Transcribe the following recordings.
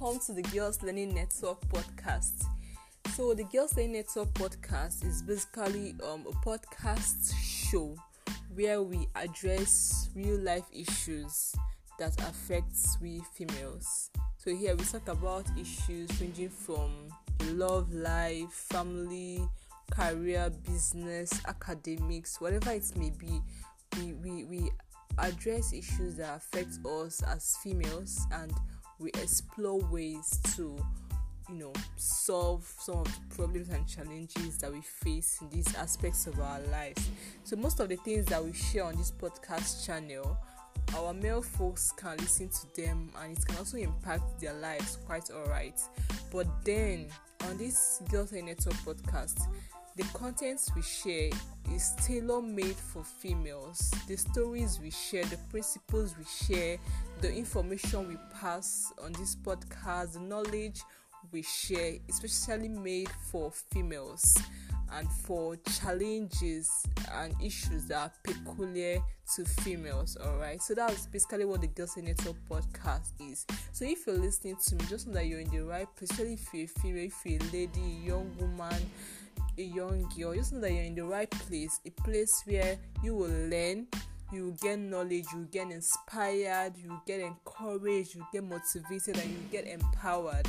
welcome to the Girls Learning Network podcast. So, the Girls Learning Network podcast is basically um, a podcast show where we address real life issues that affect we females. So, here we talk about issues ranging from love life, family, career, business, academics, whatever it may be. We, we, we address issues that affect us as females and we explore ways to you know solve some of the problems and challenges that we face in these aspects of our lives. So most of the things that we share on this podcast channel our male folks can listen to them and it can also impact their lives quite all right but then on this girls network podcast the content we share is tailor made for females. The stories we share, the principles we share, the information we pass on this podcast, the knowledge we share, is especially made for females and for challenges and issues that are peculiar to females. All right, so that's basically what the Girls in Network podcast is. So if you're listening to me, just know that you're in the right place, especially if you're a female, if you're a lady, a young woman a young girl, just know that you're in the right place, a place where you will learn, you will get knowledge, you will get inspired, you will get encouraged, you get motivated, and you get empowered.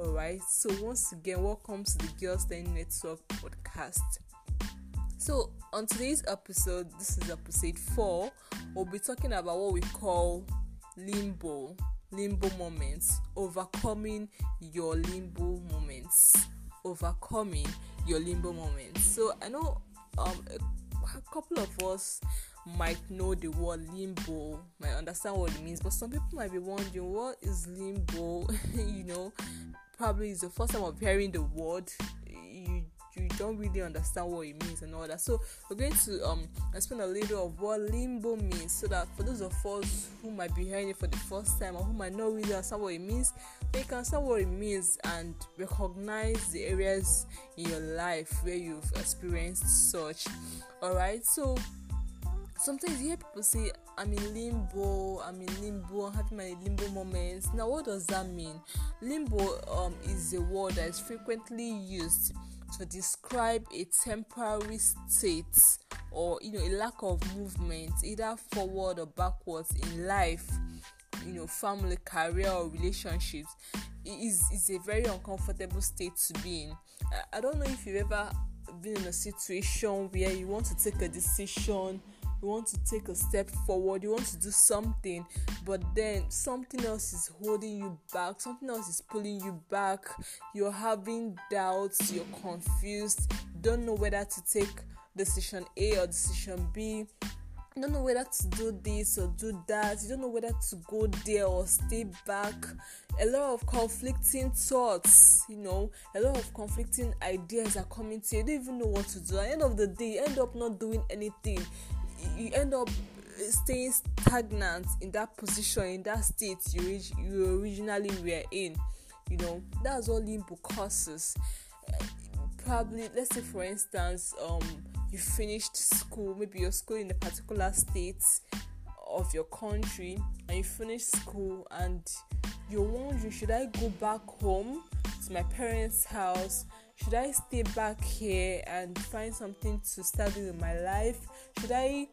Alright, so once again, welcome to the Girls Learning Network podcast. So, on today's episode, this is episode 4, we'll be talking about what we call limbo, limbo moments, overcoming your limbo moments, overcoming your limbo moments. So I know um, a, a couple of us might know the word limbo, might understand what it means, but some people might be wondering what is limbo. you know, probably it's the first time of hearing the word. You you don't really understand what it means and all that. So we're going to um explain a little of what limbo means, so that for those of us who might be hearing it for the first time or who might not really understand what it means, they can understand what it means and recognize the areas in your life where you've experienced such. All right, so sometimes you hear people say i'm in limbo i'm in limbo i'm having my limbo moments. Now what does that mean? Limbo um, is a word that is frequently used to describe a temporary state or you know a lack of movement either forward or backwards in life you know family career or relationships. It is is a very uncomfortable state to be in. I, I don't know if you've ever been in a situation where you want to take a decision you want to take a step forward, you want to do something, but then something else is holding you back, something else is pulling you back, you're having doubts, you're confused, don't know whether to take decision A or decision B. You don't know whether to do this or do that. You don't know whether to go there or stay back. A lot of conflicting thoughts, you know, a lot of conflicting ideas are coming to you. You don't even know what to do. At the end of the day, you end up not doing anything you end up staying stagnant in that position in that state you, you originally were in you know? That's what limbo causes. Probably let's say for instance um you finished school maybe you're school in a particular state of your country and you finish school and you're wondering should i go back home to my parents house should I stay back here and find something to start doing in my life? Should I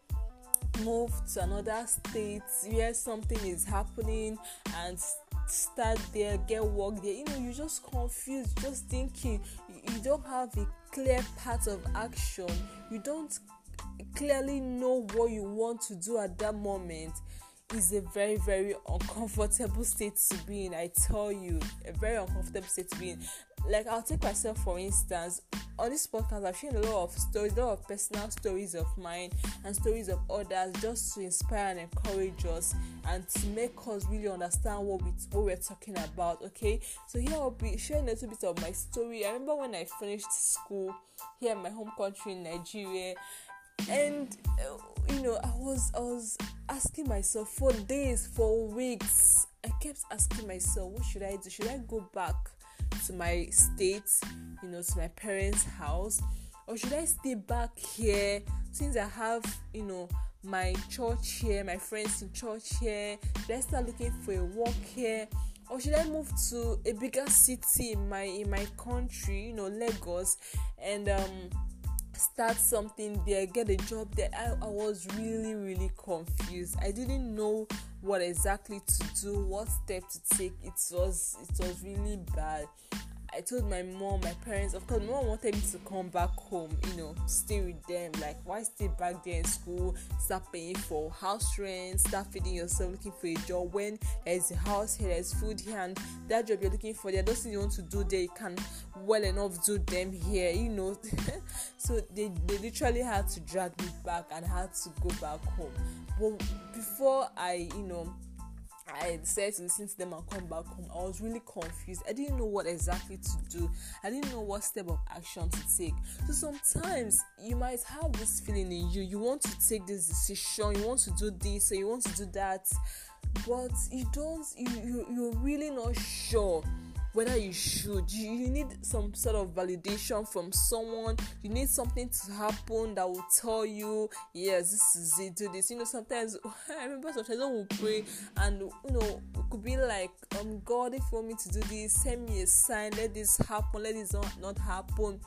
move to another state where something is happening and start there, get work there? You know, you're just confused, just thinking. You don't have a clear path of action. You don't clearly know what you want to do at that moment is a very very uncomfortable state to be in i tell you a very uncomfortable state to be in like i'll take myself for instance on this podcast i've shared a lot of stories a lot of personal stories of mine and stories of others just to inspire and encourage us and to make us really understand what we what we're talking about okay? So here i'll be sharing a little bit of my story. I remember when i finished school here in my home country in nigeria and uh, you know i was i was asking myself for days for weeks. I kept asking myself what should i do? Should i go back to my state you know to my parents house or should i stay back here since i have you know my church here my friends in church here should i start looking for a work here or should I move to a bigger city in my in my country, you know, Lagos, and um, start something there, get a job there? I, I was really really confused. I didn't know what exactly to do, what step to take. It was it was really bad. I told my mom, my parents, of course, my mom wanted me to come back home, you know, stay with them. Like, why stay back there in school? Start paying for house rent, start feeding yourself, looking for a job when there's a house here, there's food here, and that job you're looking for, there, those things you want to do there, you can well enough do them here, you know. so they, they literally had to drag me back and had to go back home. But before I, you know, I decided to listen to them and come back home. I was really confused. I didn't know what exactly to do. I didn't know what step of action to take. So sometimes you might have this feeling in you. You want to take this decision. You want to do this, or you want to do that, but you don't. You, you you're really not sure whether you should you, you need some sort of validation from someone. You need something to happen that will tell you yes this is it do this. You know sometimes i remember sometimes when we pray and you know it could be like um god if you want me to do this send me a sign let this happen let this not, not happen.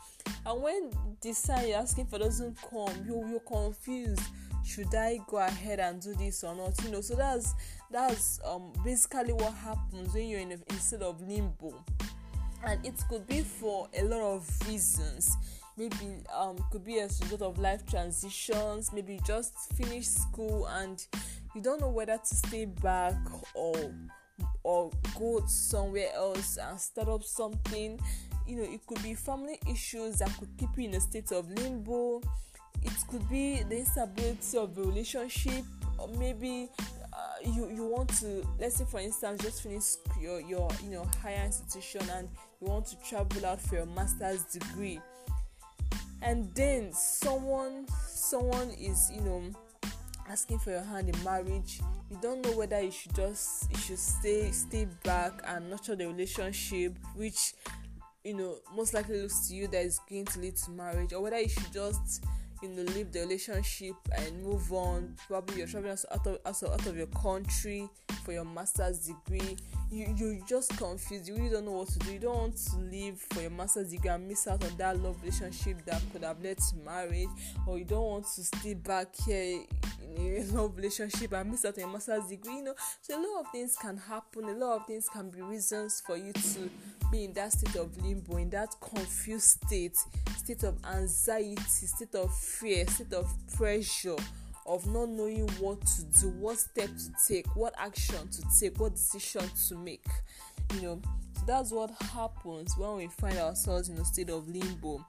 And when the sign you're asking for doesn't come you you're confused should I go ahead and do this or not? You know, so that's that's um basically what happens when you're in a, instead of limbo, and it could be for a lot of reasons. Maybe um could be a result of life transitions. Maybe you just finish school and you don't know whether to stay back or or go somewhere else and start up something. You know, it could be family issues that could keep you in a state of limbo it could be the instability of the relationship or maybe uh, you you want to let's say for instance just finish your your you know higher institution and you want to travel out for your master's degree. And then someone someone is you know asking for your hand in marriage. You don't know whether you should just you should stay stay back and nurture the relationship which you know most likely looks to you that is going to lead to marriage or whether you should just you know leave the relationship and move on. Probably you're traveling out of, out of, out of your country for your master's degree you you're just confused. You really don't know what to do. You don't want to leave for your master's degree and miss out on that love relationship that could have led to marriage or you don't want to stay back here in a love relationship and miss out on your master's degree you know? So a lot of things can happen. A lot of things can be reasons for you to be in that state of limbo in that confused state state of anxiety state of fear state of pressure of not knowing what to do what step to take what action to take what decision to make you know. So that's what happens when we find ourselves in a state of limbo.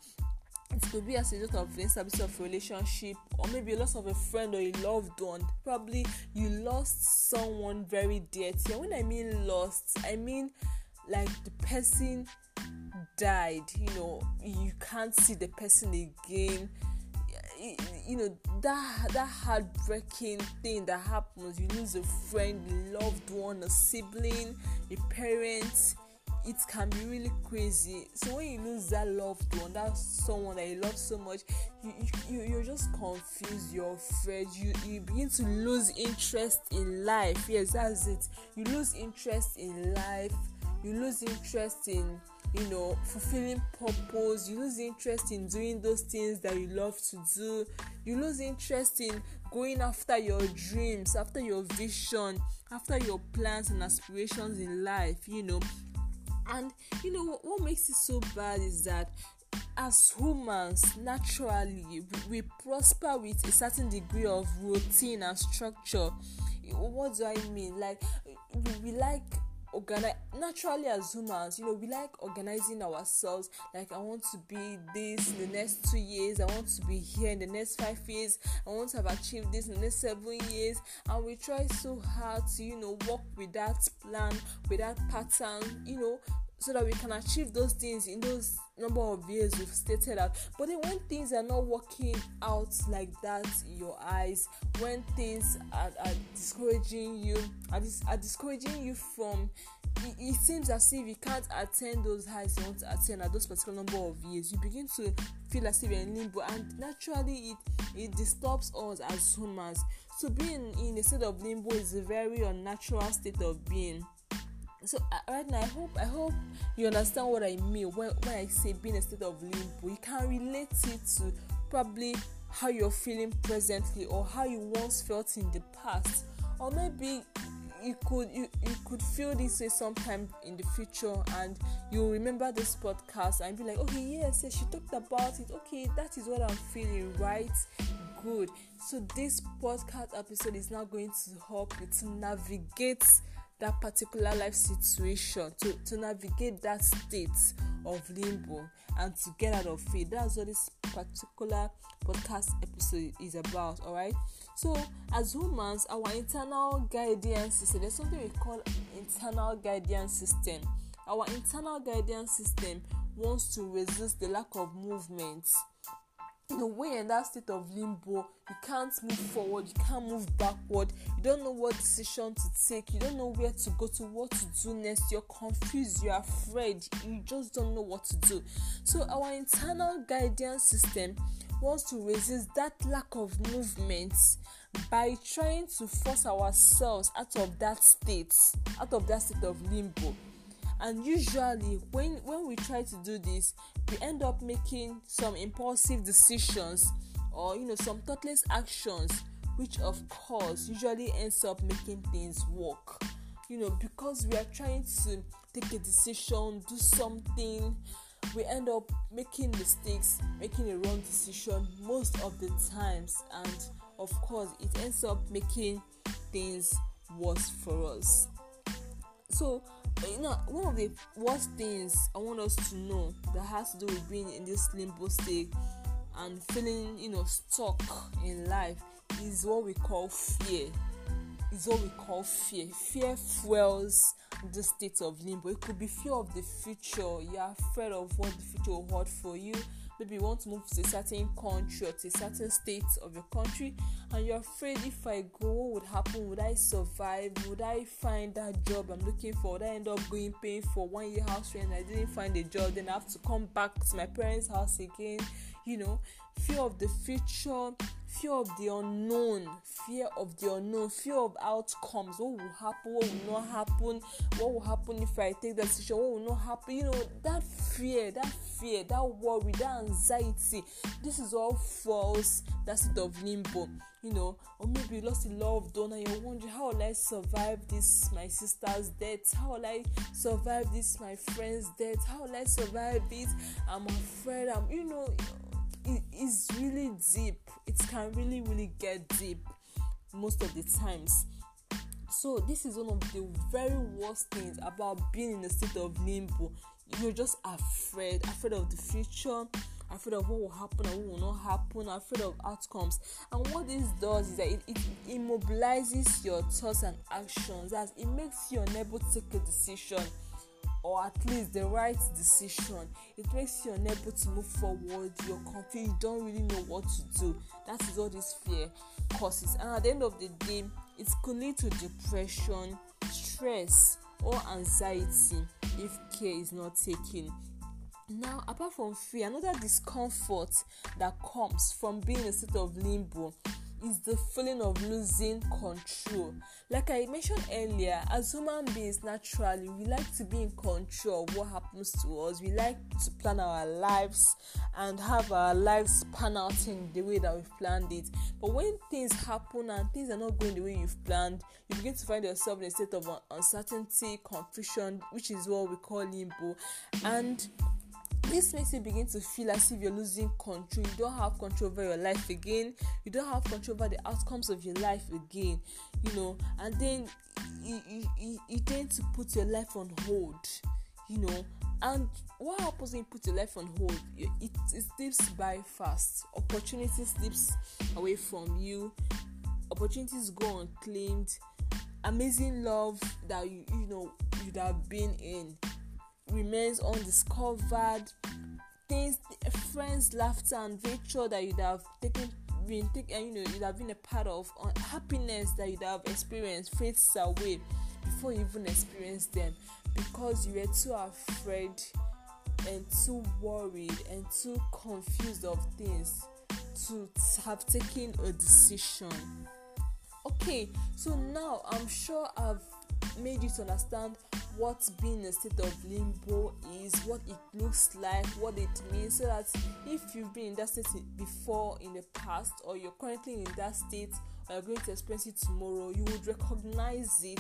It could be as a result of the instability of a relationship or maybe a loss of a friend or a loved one. Probably you lost someone very dear to you. When i mean lost i mean like the person died you know. You can't see the person again you know that that heartbreaking thing that happens. You lose a friend loved one a sibling a parent. It can be really crazy. So when you lose that loved one that someone that you love so much you you you're just confused you're afraid. You you begin to lose interest in life. Yes that's it. You lose interest in life. You lose interest in you know fulfilling purpose. You lose interest in doing those things that you love to do. You lose interest in going after your dreams after your vision after your plans and aspirations in life you know. And you know what, what makes it so bad is that as humans naturally we, prosper with a certain degree of routine and structure. What do i mean? Like we, we like organize naturally as humans you know we like organizing ourselves. Like i want to be this in the next two years. I want to be here in the next five years. I want to have achieved this in the next seven years. And we try so hard to you know work with that plan with that pattern you know so that we can achieve those things in those number of years we've stated out. But then when things are not working out like that in your eyes when things are, are discouraging you are, dis- are discouraging you from it, it seems as if you can't attain those highs you want to attain at those particular number of years. You begin to feel as if you're in limbo and naturally it it disturbs us as humans. So being in a state of limbo is a very unnatural state of being so uh, right now i hope i hope you understand what i mean when, when i say being a state of limbo you can relate it to probably how you're feeling presently or how you once felt in the past. Or maybe you could you, you could feel this way sometime in the future and you remember this podcast and be like okay yes, yes she talked about it. Okay that is what i'm feeling right? Good. So this podcast episode is now going to help you to navigate that particular life situation to, to navigate that state of limbo and to get out of it. That's what this particular podcast episode is about all right so as humans our internal guidance system there's something we call internal guidance system. Our internal guidance system wants to resist the lack of movement a way in that state of limbo you can't move forward you can't move backward you don't know what decision to take you don't know where to go to what to do next you're confused you're afraid you just don't know what to do. So our internal guidance system wants to resist that lack of movement by trying to force ourselves out of that state out of that state of limbo and usually when when we try to do this we end up making some impulsive decisions or you know some thoughtless actions which of course usually ends up making things work. You know because we are trying to take a decision do something we end up making mistakes making a wrong decision most of the times. And of course it ends up making things worse for us. So you know one of the worst things i want us to know that has to do with being in this limbo state and feeling you know stuck in life is what we call fear. Is what we call fear. Fear fuels the state of limbo. It could be fear of the future. You're afraid of what the future will hold for you maybe you want to move to a certain country or to a certain state of your country and you're afraid if I go, what would happen? Would I survive? Would I find that job I'm looking for? Would I end up going paying for one year house rent? I didn't find a job, then I have to come back to my parents' house again. You know, fear of the future, fear of the unknown, fear of the unknown, fear of outcomes. What will happen? What will not happen? What will happen if I take that decision? What will not happen? You know, that fear, that fear, that worry, that anxiety. This is all false. That's it of limbo. You know, or maybe you lost a loved one and you're wondering how will I survive this my sister's death? How will I survive this my friend's death? How will I survive it? I'm afraid I'm you know it is really deep. It can really, really get deep most of the times. So this is one of the very worst things about being in a state of limbo. You're just afraid, afraid of the future, afraid of what will happen and what will not happen, afraid of outcomes. And what this does is that it, it immobilizes your thoughts and actions. As it makes you unable to take a decision or at least the right decision. It makes you unable to move forward. You're confused. You don't really know what to do. That is all this fear causes. And at the end of the day it could lead to depression stress or anxiety if care is not taken now apart from fear another discomfort that comes from being in a state of limbo is the feeling of losing control. Like I mentioned earlier, as human beings, naturally, we like to be in control of what happens to us. We like to plan our lives and have our lives pan out in the way that we've planned it. But when things happen and things are not going the way you've planned, you begin to find yourself in a state of uncertainty, confusion, which is what we call limbo. And this makes you begin to feel as if you're losing control. You don't have control over your life again. You don't have control over the outcomes of your life again you know. And then you, you, you tend to put your life on hold you know. And what happens when you put your life on hold? It, it slips by fast. Opportunities slips away from you. Opportunities go unclaimed. Amazing love that you you know you'd have been in remains undiscovered. Things friends laughter and virtue that you'd have taken been taken eh, you know you'd have been a part of happiness that you'd have experienced fades away before you even experience them. Because you were too afraid and too worried and too confused of things to have taken a decision. Okay so now i'm sure i've made you to understand what being a state of limbo is, what it looks like, what it means, so that if you've been in that state before in the past, or you're currently in that state, or you're going to experience it tomorrow, you would recognize it,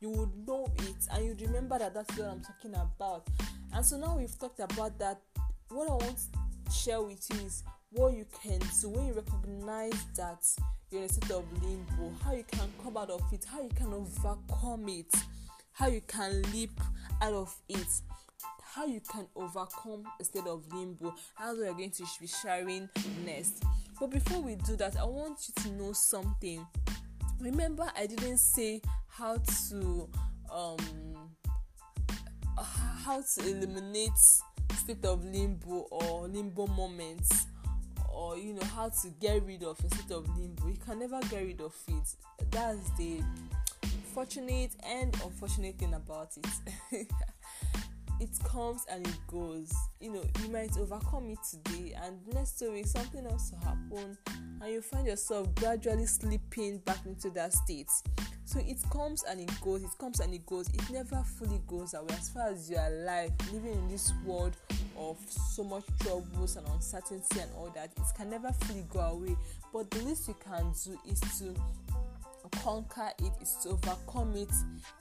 you would know it, and you'd remember that that's what I'm talking about. And so now we've talked about that. What I want to share with you is what you can do when you recognize that you're in a state of limbo, how you can come out of it, how you can overcome it how you can leap out of it, how you can overcome a state of limbo. How we are going to be sharing next. But before we do that, I want you to know something. Remember, I didn't say how to um how to eliminate state of limbo or limbo moments or you know how to get rid of a state of limbo you can never get rid of it that's the fortunate and unfortunate thing about it. it comes and it goes. You know, you might overcome it today, and next week something else will happen, and you find yourself gradually slipping back into that state. So it comes and it goes, it comes and it goes, it never fully goes away as far as you are alive, living in this world of so much troubles and uncertainty and all that. It can never fully go away, but the least you can do is to conquer it is to overcome it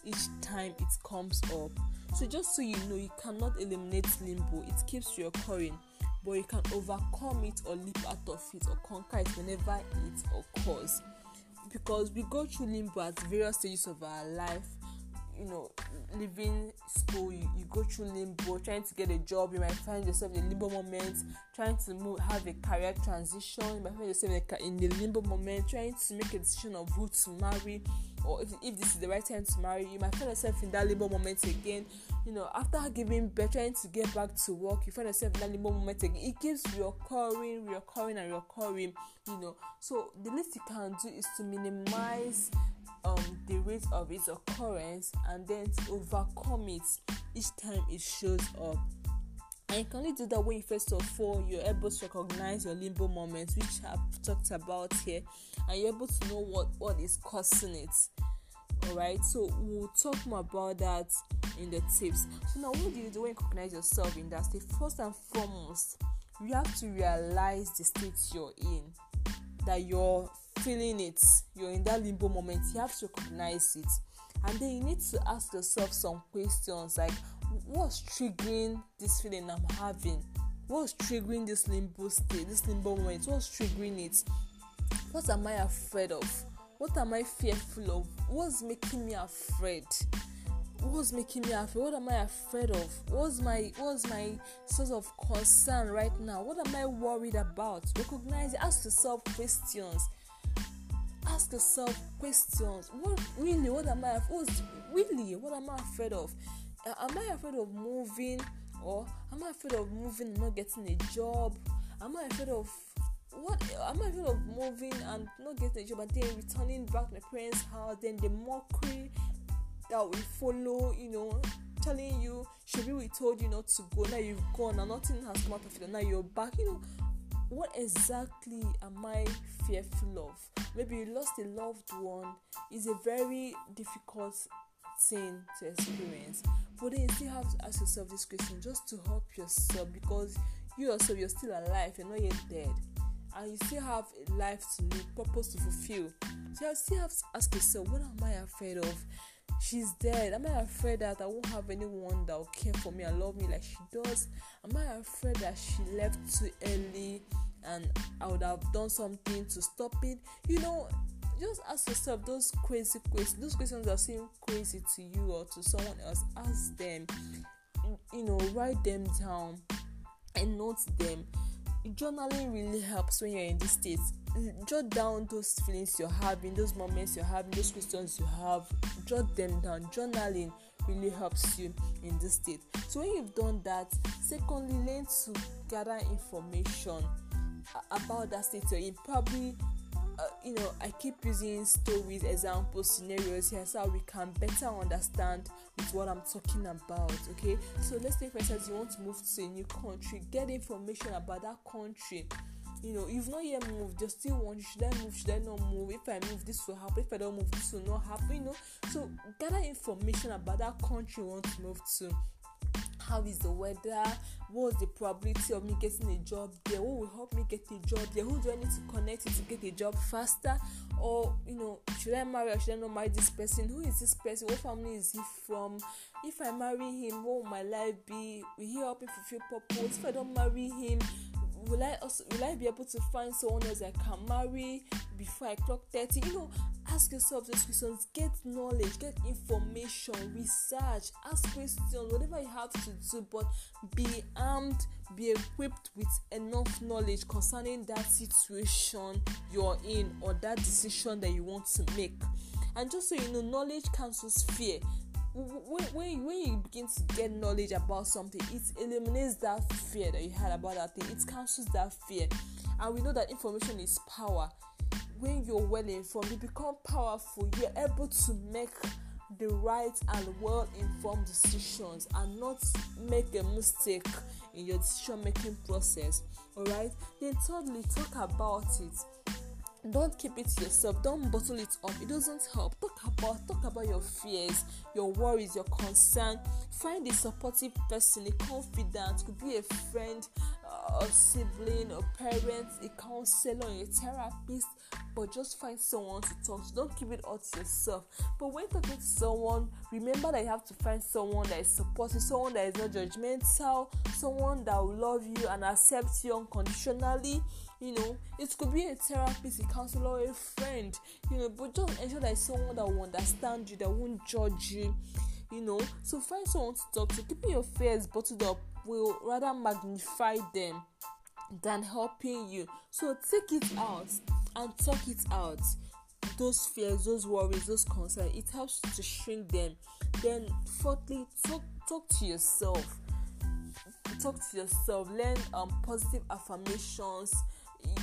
each time it comes up. So, just so you know, you cannot eliminate limbo, it keeps reoccurring, but you can overcome it or leap out of it or conquer it whenever it occurs. Because we go through limbo at various stages of our life, you know, leaving school, you, you go through limbo, trying to get a job, you might find yourself in a limbo moment, trying to move, have a career transition, you might find yourself in, a, in the limbo moment, trying to make a decision of who to marry, or if, if this is the right time to marry, you might find yourself in that limbo moment again. You know, after giving birth, trying to get back to work, you find yourself in that limbo moment again. It keeps reoccurring, reoccurring, and reoccurring. You know, so the least you can do is to minimize um, the rate of its occurrence and then overcome it each time it shows up. And you can only do that when first of all you're able to recognize your limbo moments, which I've talked about here, and you're able to know what what is causing it. Alright, so we'll talk more about that in the tips. So now, what do you do when you recognize yourself in that state? First and foremost, you have to realize the state you're in, that you're feeling it, you're in that limbo moment, you have to recognize it. And then you need to ask yourself some questions like, what's triggering this feeling I'm having? What's triggering this limbo state, this limbo moment? What's triggering it? What am I afraid of? What am I fearful of? What's making me afraid? What's making me afraid? What am I afraid of? What's my what's my source of concern right now? What am I worried about? Recognize. Ask yourself questions ask yourself questions. What really? What am I? What's really? What am I afraid of? Uh, am I afraid of moving, or am I afraid of moving and not getting a job? Am I afraid of what? Am I afraid of moving and not getting a job and then returning back to my parents' house? Then the mockery that will follow. You know, telling you, should we told you not to go. Now you've gone and nothing has come out of it. Now you're back. You know what exactly am I fearful of? Maybe you lost a loved one. It's a very difficult thing to experience. But then you still have to ask yourself this question just to help yourself because you yourself you're still alive, you're not yet dead. And you still have a life to live, purpose to fulfill. So you still have to ask yourself, what am I afraid of? She's dead. Am I afraid that I won't have anyone that will care for me and love me like she does? Am I afraid that she left too early and I would have done something to stop it? You know, just ask yourself those crazy questions. Those questions that seem crazy to you or to someone else. Ask them. You know, write them down and note them. Journaling really helps when you're in this state jot down those feelings you're having, those moments you're having, those questions you have, jot them down. Journaling really helps you in this state. So, when you've done that, secondly, learn to gather information about that state you're in. Probably, uh, you know, I keep using stories, examples, scenarios here so we can better understand with what I'm talking about. Okay, so let's say, for instance, you want to move to a new country, get information about that country. You know you've not yet moved you're still wondering should i move should i not move? If i move this will happen. If i don't move this will not happen you know? So gather information about that country you want to move to how is the weather? What's the probability of me getting a job there? What will help me get a job there? Who do i need to connect to get a job faster? Or you know should i marry or should i not marry this person? Who is this person? What family is he from? If i marry him what will my life be? Will he help me fulfill purpose? If i don't marry him will I also will I be able to find someone else I can marry before I clock 30? You know, ask yourself these questions, get knowledge, get information, research, ask questions, whatever you have to do, but be armed, be equipped with enough knowledge concerning that situation you're in or that decision that you want to make. And just so you know, knowledge cancels fear when, when, when you begin to get knowledge about something, it eliminates that fear that you had about that thing. It cancels that fear. And we know that information is power. When you're well informed, you become powerful. You're able to make the right and well informed decisions and not make a mistake in your decision making process. Alright? Then, thirdly, talk about it don't keep it to yourself. Don't bottle it up. It doesn't help. Talk about talk about your fears your worries your concern. Find a supportive person a confidant. Could be a friend uh, a sibling a parent a counselor a therapist. But just find someone to talk to. Don't keep it all to yourself. But when talking to someone remember that you have to find someone that is supportive someone that is not judgmental someone that will love you and accept you unconditionally you know it could be a therapist a counselor a friend you know but just ensure that someone that will understand you that won't judge you you know. So find someone to talk to keeping your fears bottled up will rather magnify them than helping you. So take it out and talk it out. Those fears those worries those concerns it helps to shrink them. Then fourthly talk talk to yourself. Talk to yourself. Learn um positive affirmations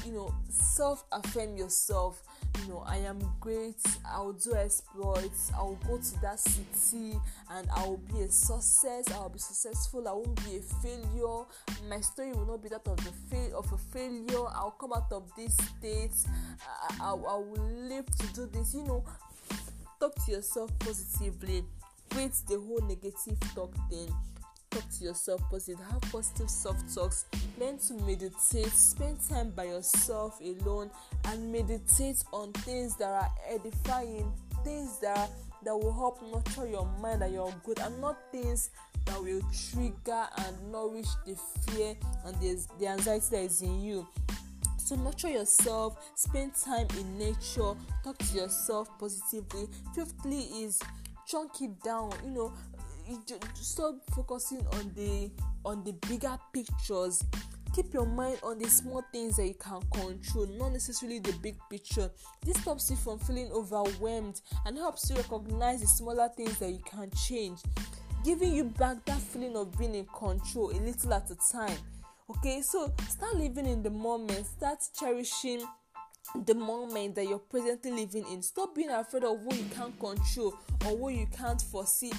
you know self affirm yourself. You know i am great i'll do exploits i'll go to that city and i'll be a success i'll be successful i won't be a failure. My story will not be that of the fail of a failure. I'll come out of this state. I, I, I will live to do this. You know talk to yourself positively. Quit the whole negative talk then talk to yourself positive have positive self talks. Learn to meditate. Spend time by yourself alone and meditate on things that are edifying things that that will help nurture your mind and your good and not things that will trigger and nourish the fear and the, the anxiety that is in you. So nurture yourself spend time in nature talk to yourself positively. Fifthly is chunk it down you know stop focusing on the on the bigger pictures. Keep your mind on the small things that you can control not necessarily the big picture. This stops you from feeling overwhelmed and helps you recognize the smaller things that you can change giving you back that feeling of being in control a little at a time. Okay so start living in the moment. Start cherishing the moment that you're presently living in. Stop being afraid of what you can't control or what you can't foresee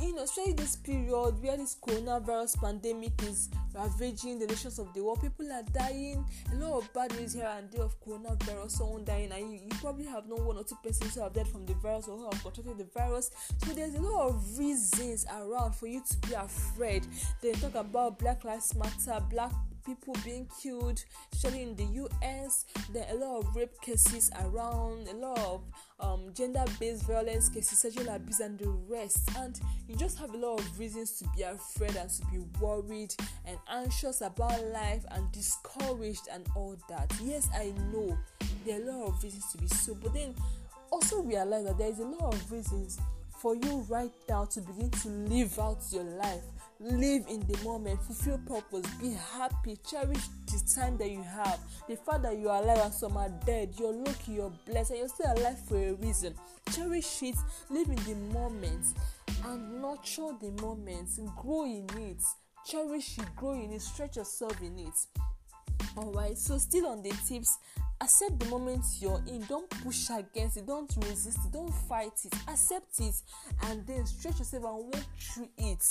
you know, especially this period where this coronavirus pandemic is ravaging the nations of the world, people are dying. A lot of bad news here and there of coronavirus, someone dying, and you, you probably have known one or two persons who have died from the virus or who have contracted the virus. So there's a lot of reasons around for you to be afraid. They talk about Black Lives Matter, Black people being killed, especially in the US. There are a lot of rape cases around, a lot of um, gender based violence cases, sexual abuse, and the rest. And you just have a lot of reasons to be afraid and to be worried and anxious about life and discouraged and all that. Yes, I know there are a lot of reasons to be so, but then also realize that there is a lot of reasons for you right now to begin to live out your life live in the moment, fulfill purpose, be happy, cherish the time that you have. The fact that you are alive and some are dead, you're lucky, you're blessed, and you're still alive for a reason. Cherish it, live in the moment, and nurture the moment, grow in it. Cherish it, grow in it, stretch yourself in it. Alright, so still on the tips, accept the moment you're in don't push against it don't resist it don't fight it accept it and then stretch yourself and walk through it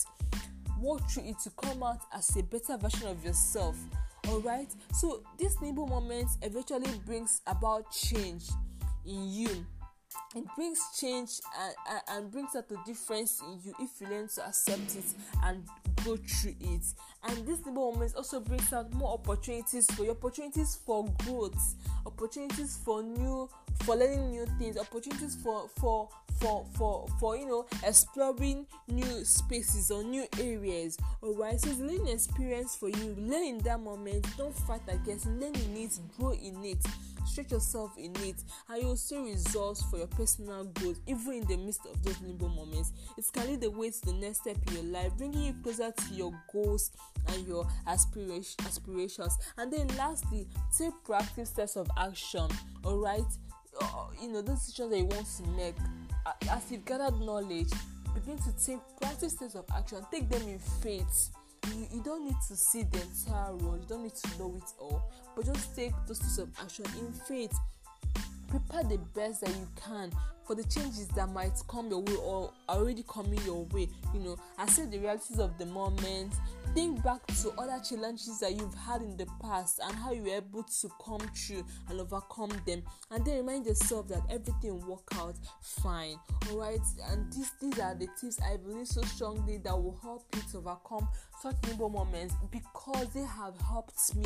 work through it to come out as a better version of yourself all right so this limbo moment eventually brings about change in you. It brings change and, and, and brings out a difference in you if you learn to accept it and go through it. And this limbo moment also brings out more opportunities for you opportunities for growth opportunities for new for learning new things opportunities for for for for for you know exploring new spaces or new areas. Alright so it's a learning experience for you. Learn in that moment. Don't fight against learn in it. Grow in it. Stretch yourself in it. And you will see results for your personal growth even in the midst of those limbo moments. It can lead the way to the next step in your life bringing you closer to your goals and your aspiration, aspirations. And then lastly take proactive steps of action. All right uh, you know those decisions that you want to make as you've gathered knowledge begin to take proactive steps of action take them in faith. You, you don't need to see the entire road you don't need to know it all but just take those steps of action in faith. Prepare the best that you can for the changes that might come your way or already coming your way you know. Accept the realities of the moment. Think back to other challenges that you've had in the past and how you were able to come through and overcome them. And then remind yourself that everything will work out fine. All right? And these these are the tips i believe so strongly that will help you to overcome such limbo moments because they have helped me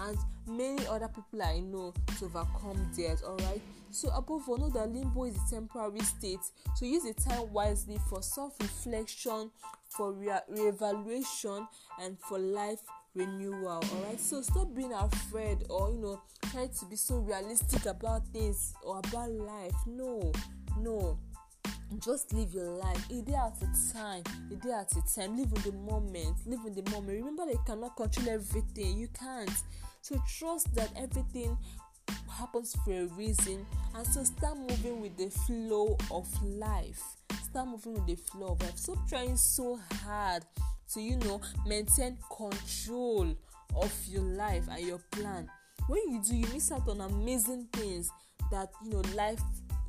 and many other people i know to overcome theirs. All right? So above all know that limbo is a temporary state so use the time wisely for self-reflection for re- re-evaluation and for life renewal all right so stop being afraid or you know try to be so realistic about things or about life. No no. Just live your life. A day at a time. A day at a time. Live in the moment. Live in the moment. Remember that you cannot control everything. You can't. So trust that everything happens for a reason and so start moving with the flow of life. Start moving with the flow of life. Stop trying so hard to you know maintain control of your life and your plan. When you do you miss out on amazing things that you know life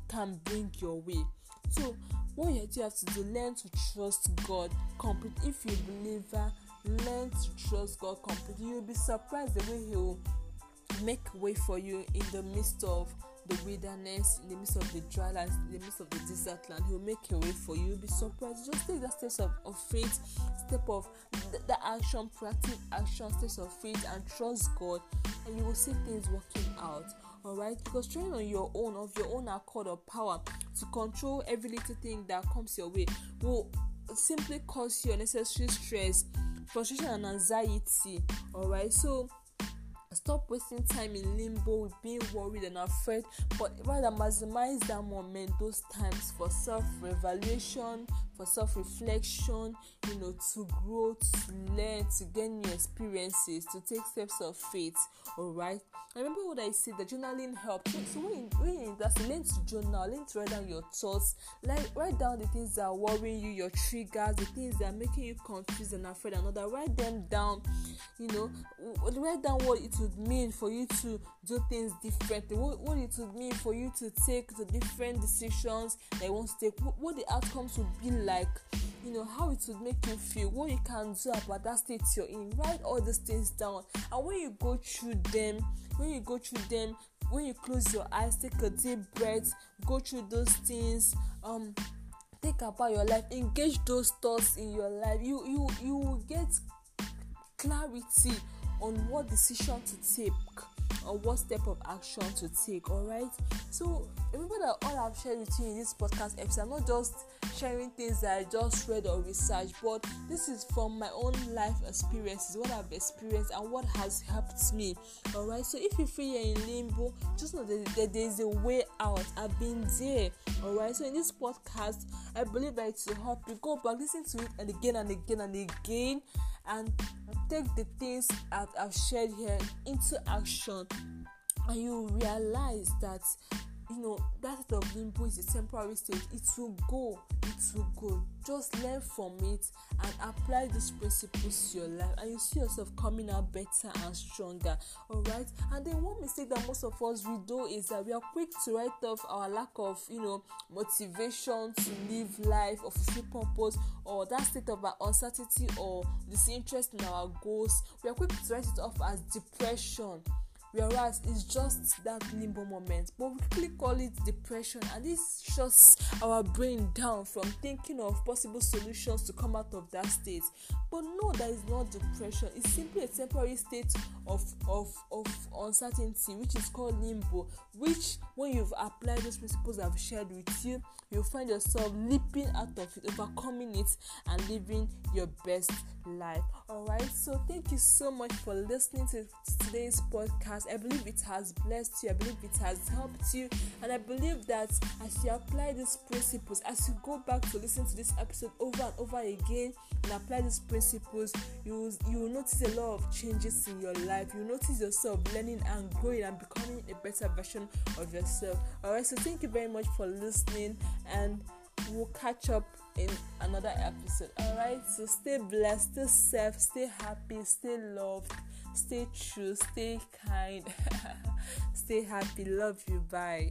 can bring your way. So what you have to do learn to trust god complete. If you believer learn to trust god completely you'll be surprised the way he will make way for you in the midst of the wilderness, in the midst of the dry land, in the midst of the desert land. He'll make a way for you. You'll be surprised. Just take that steps of, of faith, step of the, the action, proactive action, steps of faith, and trust God, and you will see things working out. Alright, because trying on your own, of your own accord or power to control every little thing that comes your way will simply cause you unnecessary stress, frustration, and anxiety. Alright, so stop wasting time in limbo with being worried and afraid but rather maximize that moment those times for self-evaluation for self-reflection you know to grow to learn to gain new experiences to take steps of faith all right I remember what i said the journaling helps. So when you, when you that's learn to journal learn to write down your thoughts like write down the things that are worrying you your triggers the things that are making you confused and afraid that. Write them down you know write down what it would mean for you to do things differently? What, what it would mean for you to take the different decisions that you want to take? What, what the outcomes would be like? You know how it would make you feel? What you can do about that state you're in? Write all these things down. And when you go through them when you go through them when you close your eyes take a deep breath go through those things um think about your life engage those thoughts in your life you you you will get clarity on what decision to take or what step of action to take all right so remember that all i've shared with you in this podcast episode i'm not just sharing things that i just read or researched but this is from my own life experiences what i've experienced and what has helped me all right so if you feel you're in limbo just know that, that there's a way out. I've been there all right so in this podcast i believe that it will help you go back listen to it and again and again and again and take the things I've shared here into action and you realize that you know that state of limbo is a temporary state it will go it will go. Just learn from it and apply these principles to your life and you see yourself coming out better and stronger all right and then one mistake that most of us we do is that we are quick to write off our lack of you know motivation to live life or fulfill purpose or that state of uncertainty or disinterest in our goals. We are quick to write it off as depression whereas it's just that limbo moment. But we quickly call it depression and this shuts our brain down from thinking of possible solutions to come out of that state. But no that is not depression. It's simply a temporary state of of of uncertainty which is called limbo which when you've applied those principles i've shared with you you'll find yourself leaping out of it overcoming it and living your best life. All right? So thank you so much for listening to today's podcast i believe it has blessed you. I believe it has helped you. And i believe that as you apply these principles as you go back to listen to this episode over and over again and apply these principles you you will notice a lot of changes in your life. You notice yourself learning and growing and becoming a better version of yourself. All right so thank you very much for listening and we'll catch up in another episode. All right so stay blessed stay safe stay happy stay loved stay true stay kind stay happy love you bye